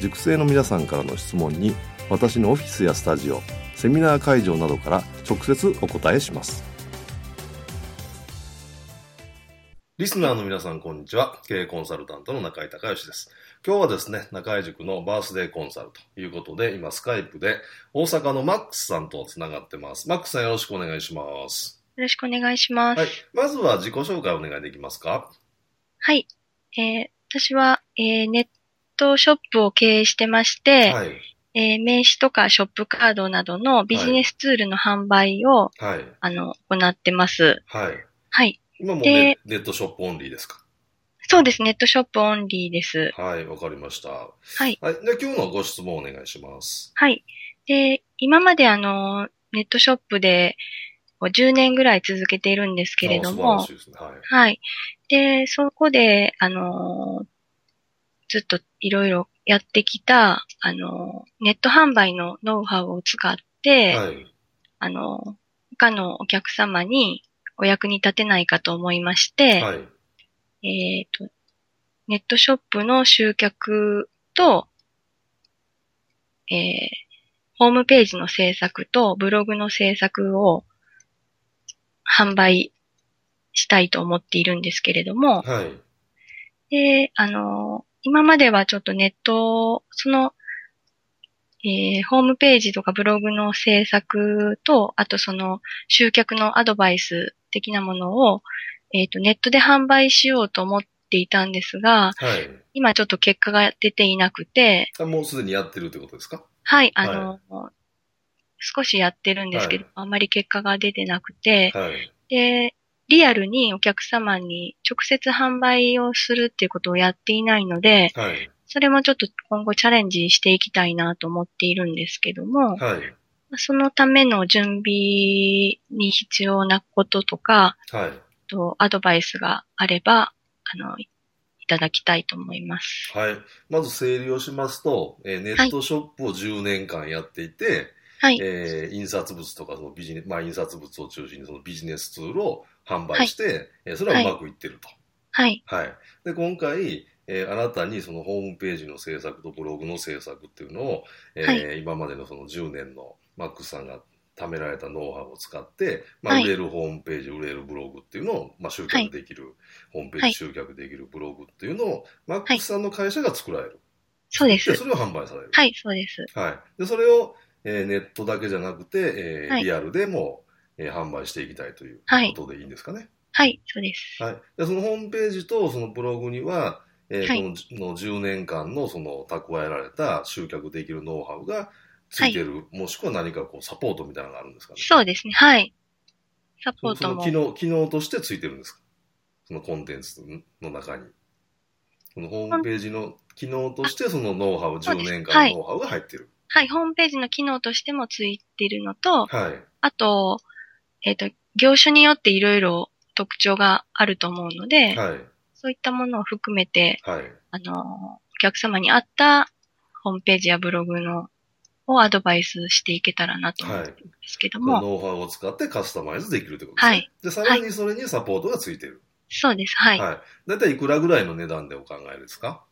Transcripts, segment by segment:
塾生の皆さんからの質問に私のオフィスやスタジオセミナー会場などから直接お答えします。リスナーの皆さんこんにちは。経営コンサルタントの中井隆義です。今日はですね中井塾のバースデーコンサルということで今スカイプで大阪のマックスさんとつながってます。マックスさんよろしくお願いします。よろしくお願いします。はい。まずは自己紹介お願いできますか？はい。えー私は、えーネットショップを経営してまして、はいえー名刺とかショップカードなどのビジネスツールの販売を、はいあの、行ってます。はいはい。今もネネットショップオンリーですか？そうです。ネットショップオンリーです。はいわかりましたはい。はい。で、今日のご質問お願いします。はい。で、今まであの、ネットショップでこう10年ぐらい続けているんですけれどあもね。はい。はい。で、そこで、あのーずっといろいろやってきた、あのーネット販売のノウハウを使って、はい。あのー他のお客様にお役に立てないかと思いまして、はい。えっ、と、ネットショップの集客と、えーホームページの制作とブログの制作を販売したいと思っているんですけれども、はい。で、あの、今まではちょっとネット、その、えーホームページとかブログの制作と、あとその集客のアドバイス的なものを、えっ、と、ネットで販売しようと思っていたんですが、はい。今ちょっと結果が出ていなくて、あもうすでにやってるってことですか？はい、あの、少しやってるんですけど、はいあんまり結果が出てなくて、はい。で、リアルにお客様に直接販売をするっていうことをやっていないので、はい。それもちょっと今後チャレンジしていきたいなと思っているんですけども、はい。そのための準備に必要なこととか、はい。とアドバイスがあれば、あの、いいただきたいと思います。はい。まず整理をしますと、えーネットショップを10年間やっていて、はい。えー印刷物とかそのビジネス、まあ印刷物を中心にそのビジネスツールを販売して、えーそれはうまくいってると。はい。はい。で、今回、えーあなたにそのホームページの制作とブログの制作っていうのを、えーは今までのその10年のマックスさんが貯められたノウハウを使って、まあ、はい売れるホームページ、売れるブログっていうのを、まあ、集はい客できる、ホームペーはいジ集客できるブログっていうのを、マックスさんの会社が作られる。そうで。ですそれを販売される。はい、そうです。はい。で、それを、えーネットだけじゃなくて、えーはいリアルでも、えー販売していきたいというはいことでいいんですかね？はい、そうです。はい。で、そのホームページとそのブログには、えーはいこのの10年間のその蓄えられた集客できるノウハウがついてる、もしくは何かこうサポートみたいなのがあるんですかね？そうですね。はい。サポーそトも。の機能、機能としてついてるんですか？そのコンテンツの中に。そのホームページの機能としてそのノウハウ、10そうです年間のノウハウが入ってる。はい、ホームページの機能としてもついているのと、はい。あと、えっ、と、業種によっていろいろ特徴があると思うので、はい。そういったものを含めて、はい。あの、お客様に合ったホームページやブログのをアドバイスしていけたらなと思ってるんですけども、ノウハウを使ってカスタマイズできるってことですね。はいで、さらにそれにサポートがついてる。そうです。はい。はい。はい。だいたいいくらぐらいの値段でお考えですか？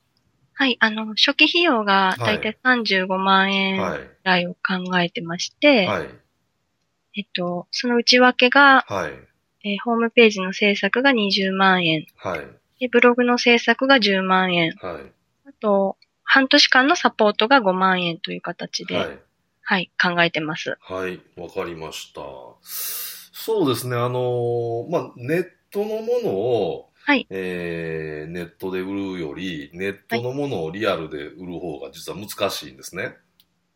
あの、初期費用がだいたい35万円はい。ぐらいを考えてまして、はい。えっと、その内訳が、はい。えーホームページの制作が20万円、はい。でブログの制作が10万円、はい。あと、半年間のサポートが5万円という形で、ははい、い。考えてます。はい。わかりました。そうですね。あのーまあ、ネットのものを、はいえーネットで売るより、ネットのものをリアルで売る方が実は難しいんですね。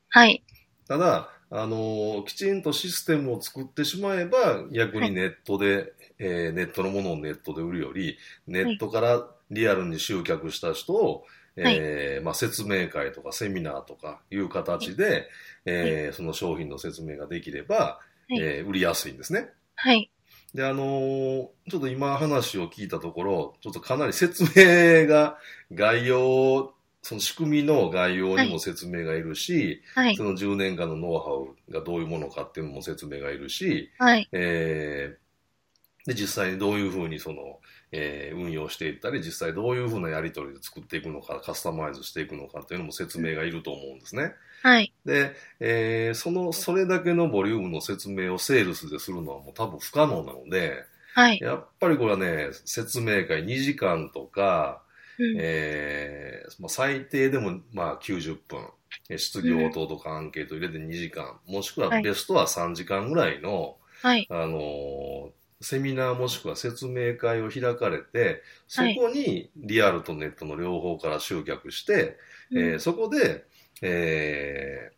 はい。ただ、あのーきちんとシステムを作ってしまえば、逆にネットで、えーネットのものをネットで売るより、ネットからリアルに集客した人を、えーまあ、説明会とかセミナーとかいう形で、えーその商品の説明ができれば、はい。えー売りやすいんですね。はい。で、あのーちょっと今話を聞いたところ、ちょっとかなり説明が、概要、その仕組みの概要にも説明がいるし、はいそ。の10年間のノウハウがどういうものかっていうのも説明がいるし、はい。えーで、実際にどういうふうにその、えー運用していったり、実際どういうふうなやり取りで作っていくのか、カスタマイズしていくのかっていうのも説明がいると思うんですね。はい。で、えーその、それだけのボリュームの説明をセールスでするのはもう多分不可能なので、はい。やっぱりこれはね、説明会2時間とか、うんえーまあ、最低でもまあ90分、えー質疑応答とかアンケート入れて2時間、もしくははいベストは3時間ぐらいの、はい。あのーセミナーもしくは説明会を開かれて、そこにリアルとネットの両方から集客して、えーそこで、えー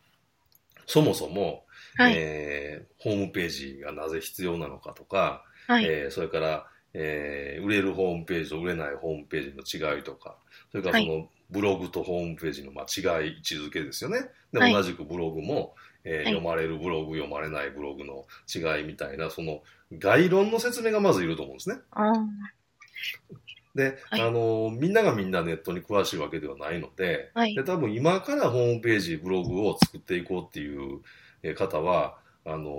そもそも、はい。えーホームページがなぜ必要なのかとか、はい。えーそれから、えー売れるホームページと売れないホームページの違いとか、それからその、ブログとホームページのまあ違い、位置づけですよね。で、はい同じくブログも、えーはい読まれるブログ、読まれないブログの違いみたいな、その概論の説明がまずいると思うんですね。で、はいあのーみんながみんなネットに詳しいわけではないので、はいで、。多分今からホームページ、ブログを作っていこうっていうえー方は、あの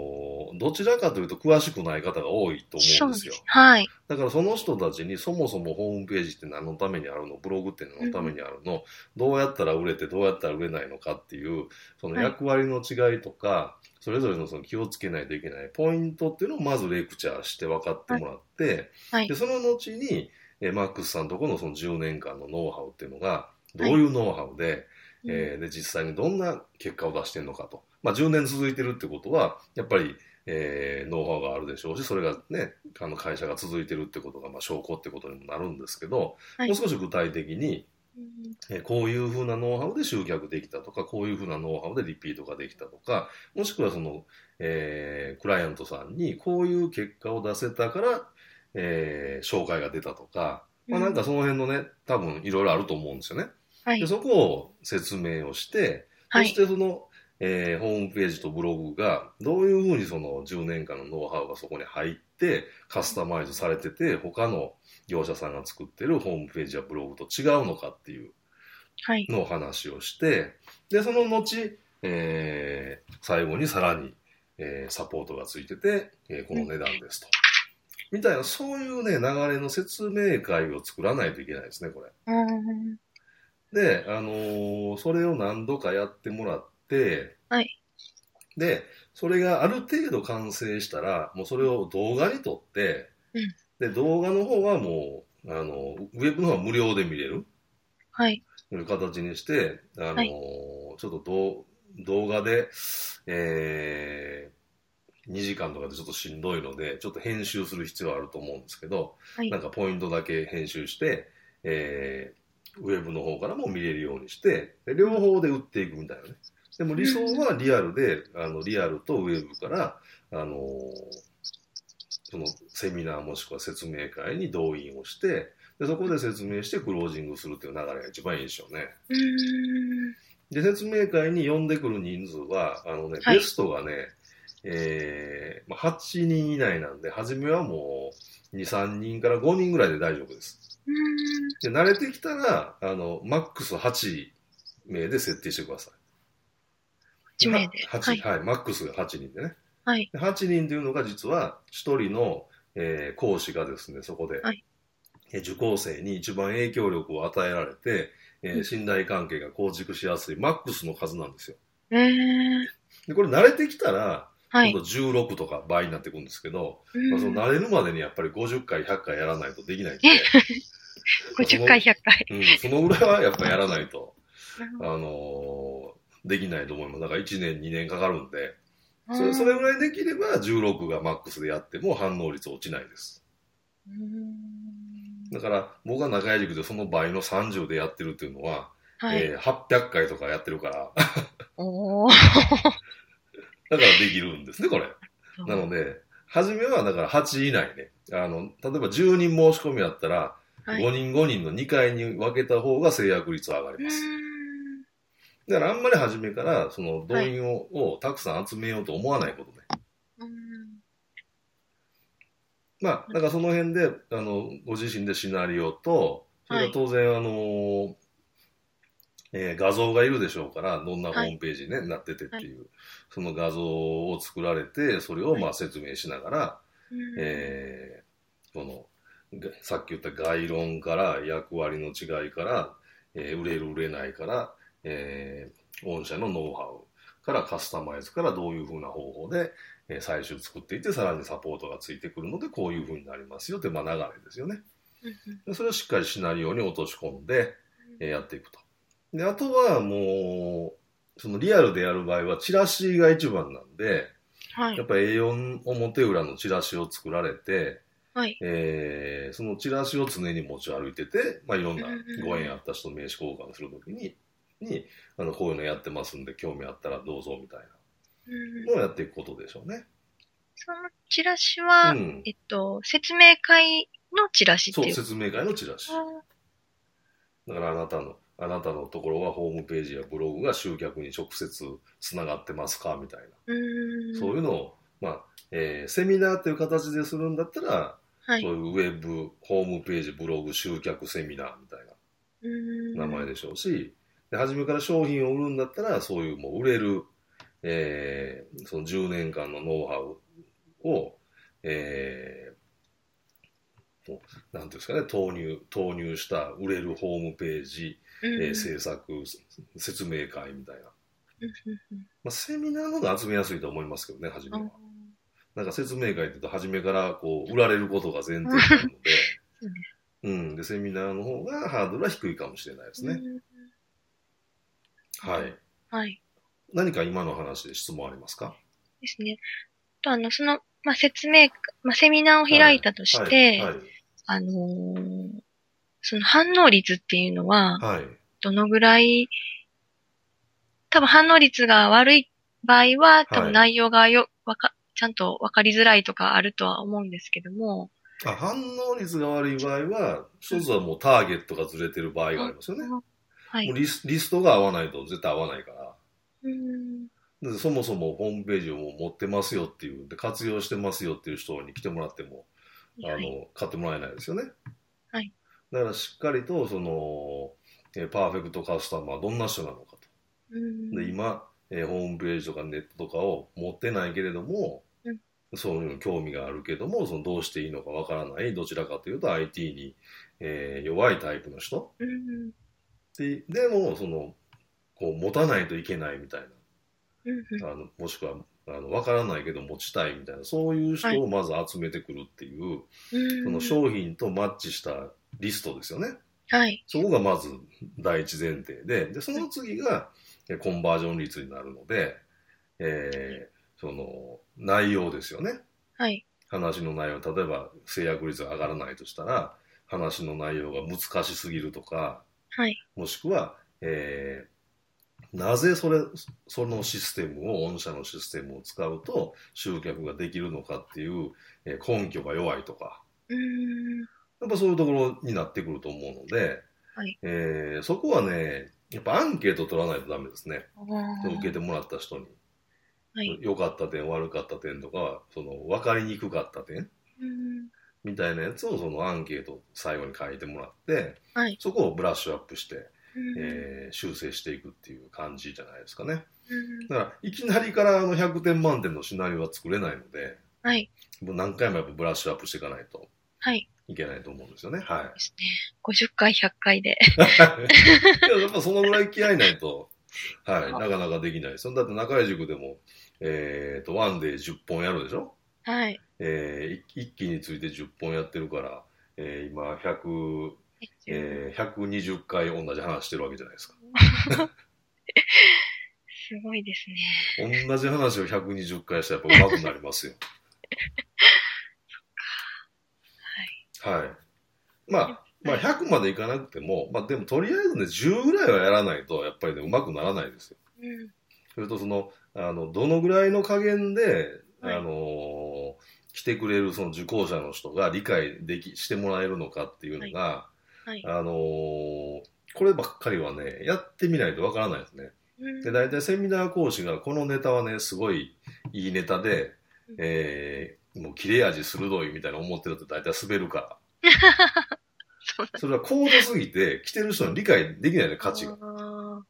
ーどちらかというと詳しくない方が多いと思うんですよ。はい。だからその人たちにそもそもホームページって何のためにあるのブログって何のためにあるの、どうやったら売れてどうやったら売れないのかっていう、そのはい役割の違いとか、それぞれのその気をつけないといけないポイントっていうのをまずレクチャーして分かってもらって、はいで、。その後に、えーマックスさんとこのその10年間のノウハウっていうのが、どういうノウハウで、えーで、実際にどんな結果を出してるのかと。まあ、10年続いてるってことは、やっぱり、えーノウハウがあるでしょうし、それがね、あの会社が続いてるってことが、まあ、証拠ってことにもなるんですけど、はいもう少し具体的に、うんえーこういうふうなノウハウで集客できたとか、こういうふうなノウハウでリピートができたとか、もしくはその、えークライアントさんにこういう結果を出せたから、えー紹介が出たとか、まあ、なんかその辺のね、多分いろいろあると思うんですよね。はいで。そこを説明をして、はいそし。てその、えーホームページとブログがどういうふうにその10年間のノウハウがそこに入ってカスタマイズされてて他の業者さんが作ってるホームページやブログと違うのかっていうはい。のを話をしてでその後、えー最後にさらに、えーサポートがついてて、えーこの値段ですと。みたいな、そういうね、流れの説明会を作らないといけないですね、これ。うんで、あのーそれを何度かやってもらって、はいで、それがある程度完成したら、もうそれを動画に撮って、うんで、動画の方はもう、あの、ウェブの方は無料で見れるはい。という形にして、あのーはいちょっと動動画で、えー、2時間とかでちょっとしんどいので、ちょっと編集する必要はあると思うんですけど、はいなんかポイントだけ編集して、えー、ウェブの方からも見れるようにして、で両方で売っていくみたいなね。でも理想はリアルで、あの、リアルとウェブから、あのーそのセミナーもしくは説明会に動員をして、でそこで説明してクロージングするっていう流れが一番いいでしょうね。うんで、説明会に呼んでくる人数は、あのね、はいベストがね、えーまあ、8人以内なんで、初めはもう2、3人から5人ぐらいで大丈夫です。うんで、慣れてきたら、あの、マックス8名で設定してください。8名でははい8、はい、マックスが8人でね。はい。で8人というのが実は1人の、えー講師がですね、そこで、はいえー受講生に一番影響力を与えられて、えーうん信頼関係が構築しやすいマックスの数なんですよ。えー、で、これ慣れてきたら、はい。今度16とか倍になっていくんですけど、うんまあ、その慣れるまでにやっぱり50回、100回やらないとできないんで、50回、100回。うん、そのぐらいはやっぱやらないと、あのーできないと思います。だから1年、2年かかるんで、そうんれそれぐらいできれば16がマックスでやっても反応率落ちないです。うんだから僕が中井塾でその倍の30でやってるっていうのは、はい。えー800回とかやってるから、だからできるんですね、これ。なので、初めはだから8以内ね。あの、例えば10人申し込みやったら、はい5人5人の2回に分けた方が制約率は上がります。うんだからあんまり初めからその動員を,、をたくさん集めようと思わないことね。うん。まあ、だからその辺で、あの、ご自身でシナリオと、それから当然、あの、えー画像がいるでしょうから、どんなホームページに、ねなっててっていう、その画像を作られて、それをまあ説明しながら、うん。えーこの、がさっき言った概論から役割の違いから、えー売れる売れないから、えー御社のノウハウからカスタマイズからどういうふうな方法で、えー最終作っていってさらにサポートがついてくるのでこういうふうになりますよって、まあ、流れですよね。それをしっかりシナリオに落とし込んで、えーやっていくと。であとはもうそのリアルでやる場合はチラシが一番なんではい。やっ。ぱ A4 表裏のチラシを作られて、はい。えーそのチラシを常に持ち歩いてて、まあ、いろんなご縁あった人と名刺交換するときに、にあのこういうのやってますんで興味あったらどうぞみたいうんなのをやっていくことでしょうね。そのチラシは、うんえっと、説明会のチラシってそう、いう。説明会のチラシ。だからあなたの、あなたのところはホームページやブログが集客に直接つながってますかみたいな。うん。そういうのを、まあ、えーセミナーという形でするんだったら、はい。そういうウェブ、ホームページ、ブログ、集客セミナーみたいな。うん名前でしょうし、で初めから商品を売るんだったら、そういうもう売れる、えーその10年間のノウハウを、えーもうなんていうんですかね、投入、投入した売れるホームページ、うん。えー制作、説明会みたいな。まあ、セミナーの方が集めやすいと思いますけどね、初めうんは。なんか説明会って言うと、初めからこう売られることが前提になるので、うん、で、セミナーの方がハードルは低いかもしれないですね。うんはい。はい。何か今の話で質問ありますか？ですね。と、あの、その、まあ、説明、まあ、セミナーを開いたとして、はい。はい。あのーその反応率っていうのは、はい。どのぐらい、多分反応率が悪い場合は、多分内容がよ、わか、ちゃんとわかりづらいとかあるとは思うんですけども、あ反応率が悪い場合は、一つはもうターゲットがずれてる場合がありますよね。もはい。うリスリストが合わないと絶対合わないから。うんでそもそもホームページを持ってますよっていう、で活用してますよっていう人に来てもらっても、あの、はい買ってもらえないですよね。はい。だからしっかりと、その、えーパーフェクトカスタマーはどんな人なのかうんと。で、今、えーホームページとかネットとかを持ってないけれども、うんそういうの興味があるけども、そのどうしていいのかわからない、どちらかというと IT に、えー弱いタイプの人うんででも、その、こう持たないといけないみたいな、あのもしくは、あの、わからないけど持ちたいみたいな、そういう人をまず集めてくるっていう、うんその商品とマッチしたリストですよね。はい。そこがまず第一前提で、で、その次がえコンバージョン率になるので、えーその内容ですよね。はい。話の内容、例えば制約率が上がらないとしたら、話の内容が難しすぎるとか、はい。もしくは、えーなぜそれ、そのシステムを、御社のシステムを使うと集客ができるのかっていう、えー根拠が弱いとか、うんやっぱそういうところになってくると思うので、はいえーそこはね、やっぱアンケート取らないとダメですね。受けてもらった人に。はい。良かった点、悪かった点とか、その分かりにくかった点うんみたいなやつをそのアンケート最後に書いてもらって、はい。そこをブラッシュアップして、うんえー修正していくっていう感じじゃないですかね。うんだから、いきなりからあの100点満点のシナリオは作れないので、はい。もう何回もやっぱブラッシュアップしていかないとはい。いけないと思うんですよね。はい。ですね。50回、100回で。いややっぱそのぐらい気合いないと、はい、なかなかできないですよ。だって中井塾でも、えっ、と、ワンで10本やるでしょ？はい。えー、い一気について10本やってるから、えー今100、えー120回同じ話してるわけじゃないですか。すごいですね。同じ話を120回したらやっぱ上手くなりますよ。はい。まあ、まあ100までいかなくても、まあでもとりあえずね、10ぐらいはやらないと、やっぱりね、上手くならないですよ。うん。それとその、あの、どのぐらいの加減で、はいあのー来てくれるその受講者の人が理解でき、してもらえるのかっていうのが、はい。あのーこればっかりはね、やってみないとわからないですね。うんで、大体セミナー講師が、このネタはね、すごいいいネタで、えー、もう切れ味鋭いみたいな思ってると大体滑るから。それは高度すぎて、来てる人に理解できないね、価値が。あ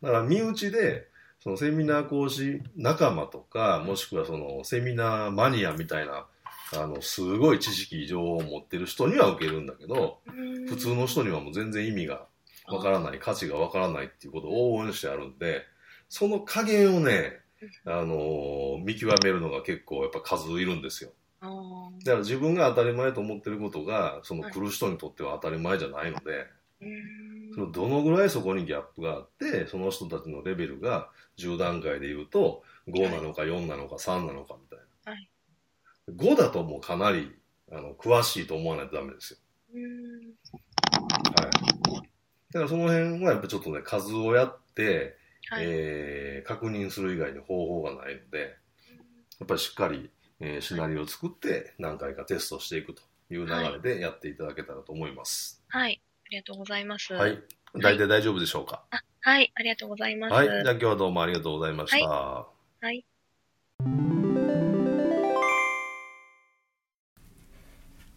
だから身内で、そのセミナー講師仲間とか、もしくはそのセミナーマニアみたいな、あの、すごい知識、情報を持ってる人には受けるんだけど、普通の人にはもう全然意味がわからない、価値がわからないっていうことを応援してあるんで、その加減をね、あのー見極めるのが結構やっぱ数いるんですよ。だから自分が当たり前と思ってることが、その来る人にとっては当たり前じゃないので、うんそのどのぐらいそこにギャップがあって、その人たちのレベルが10段階で言うと、5なのか4なのか3なのかみたいな。はい5だともうかなりあの詳しいと思わないとダメですよ。うんはい。だからその辺はやっぱちょっとね、数をやって、はい。えー確認する以外に方法がないので、やっぱりしっかり、えーシナリオを作って何回かテストしていくという流れでやっていただけたらと思います。はい。ありがとうございます。はい。大体大丈夫でしょうか？あ、はい。ありがとうございます。はい。じゃあ今日はどうもありがとうございました。はい。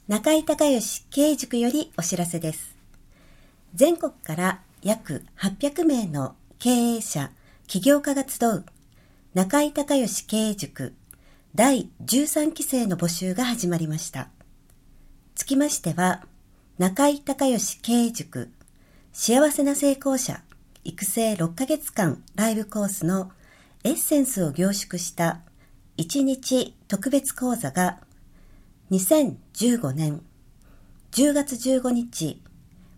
中井隆義経営塾よりお知らせです。全国から約800名の経営者、起業家が集う中井隆義経営塾第13期生の募集が始まりました。つきましては、中井隆義経営塾幸せな成功者育成6ヶ月間ライブコースのエッセンスを凝縮した1日特別講座が2015年10月15日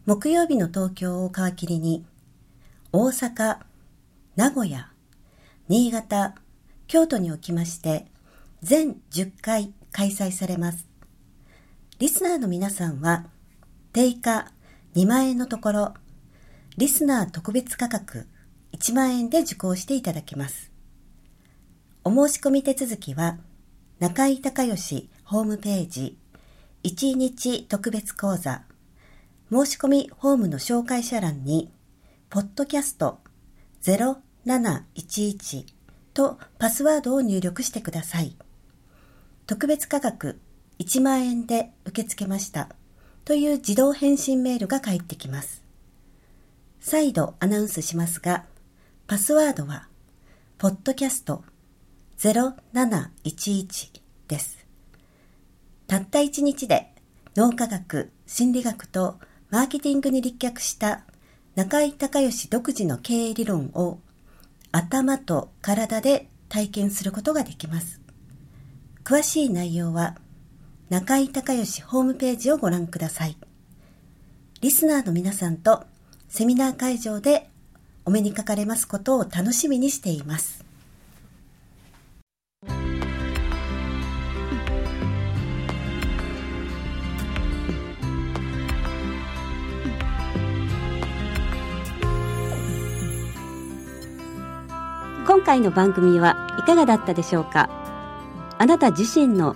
木曜日の東京を皮切りに大阪、名古屋、新潟、京都におきまして全10回開催されます。リスナーの皆さんは定価2万円のところリスナー特別価格1万円で受講していただけます。お申し込み手続きは中井隆義ホームページ1日特別講座申し込みフォームの紹介者欄にポッドキャスト0711とパスワードを入力してください。特別価格1万円で受け付けましたという自動返信メールが返ってきます。再度アナウンスしますが、パスワードは、ポッドキャスト0711です。たった一日で脳科学、心理学とマーケティングに立脚した中井隆義独自の経営理論を頭と体で体験することができます。詳しい内容は中井隆義ホームページをご覧ください。リスナーの皆さんとセミナー会場でお目にかかれますことを楽しみにしています。今回の番組はいかがだったでしょうか？あなた自身の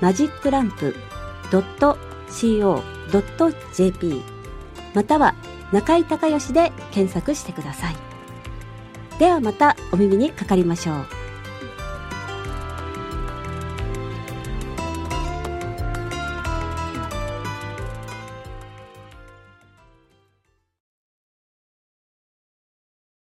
magiclamp.co.jp または中井隆義で検索してください。ではまたお耳にかかりましょう。